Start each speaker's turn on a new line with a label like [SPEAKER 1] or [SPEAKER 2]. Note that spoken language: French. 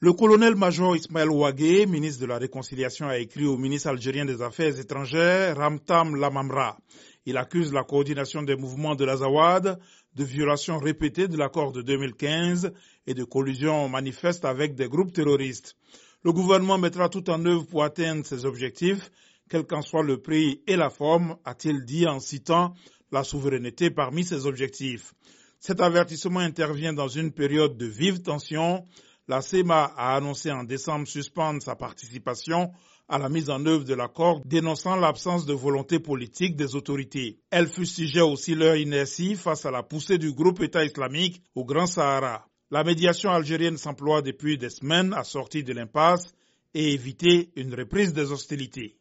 [SPEAKER 1] Le colonel-major Ismaël Ouagé, ministre de la Réconciliation, a écrit au ministre algérien des Affaires étrangères, Ramtam Lamamra. Il accuse la coordination des mouvements de l'Azawad de violations répétées de l'accord de 2015 et de collusion manifeste avec des groupes terroristes. Le gouvernement mettra tout en œuvre pour atteindre ses objectifs, quel qu'en soit le prix et la forme, a-t-il dit en citant la souveraineté parmi ses objectifs. Cet avertissement intervient dans une période de vive tension la CEMA a annoncé en décembre suspendre sa participation à la mise en œuvre de l'accord, dénonçant l'absence de volonté politique des autorités. Elle fustigeait aussi leur inertie face à la poussée du groupe État islamique au Grand Sahara. La médiation algérienne s'emploie depuis des semaines à sortir de l'impasse et éviter une reprise des hostilités.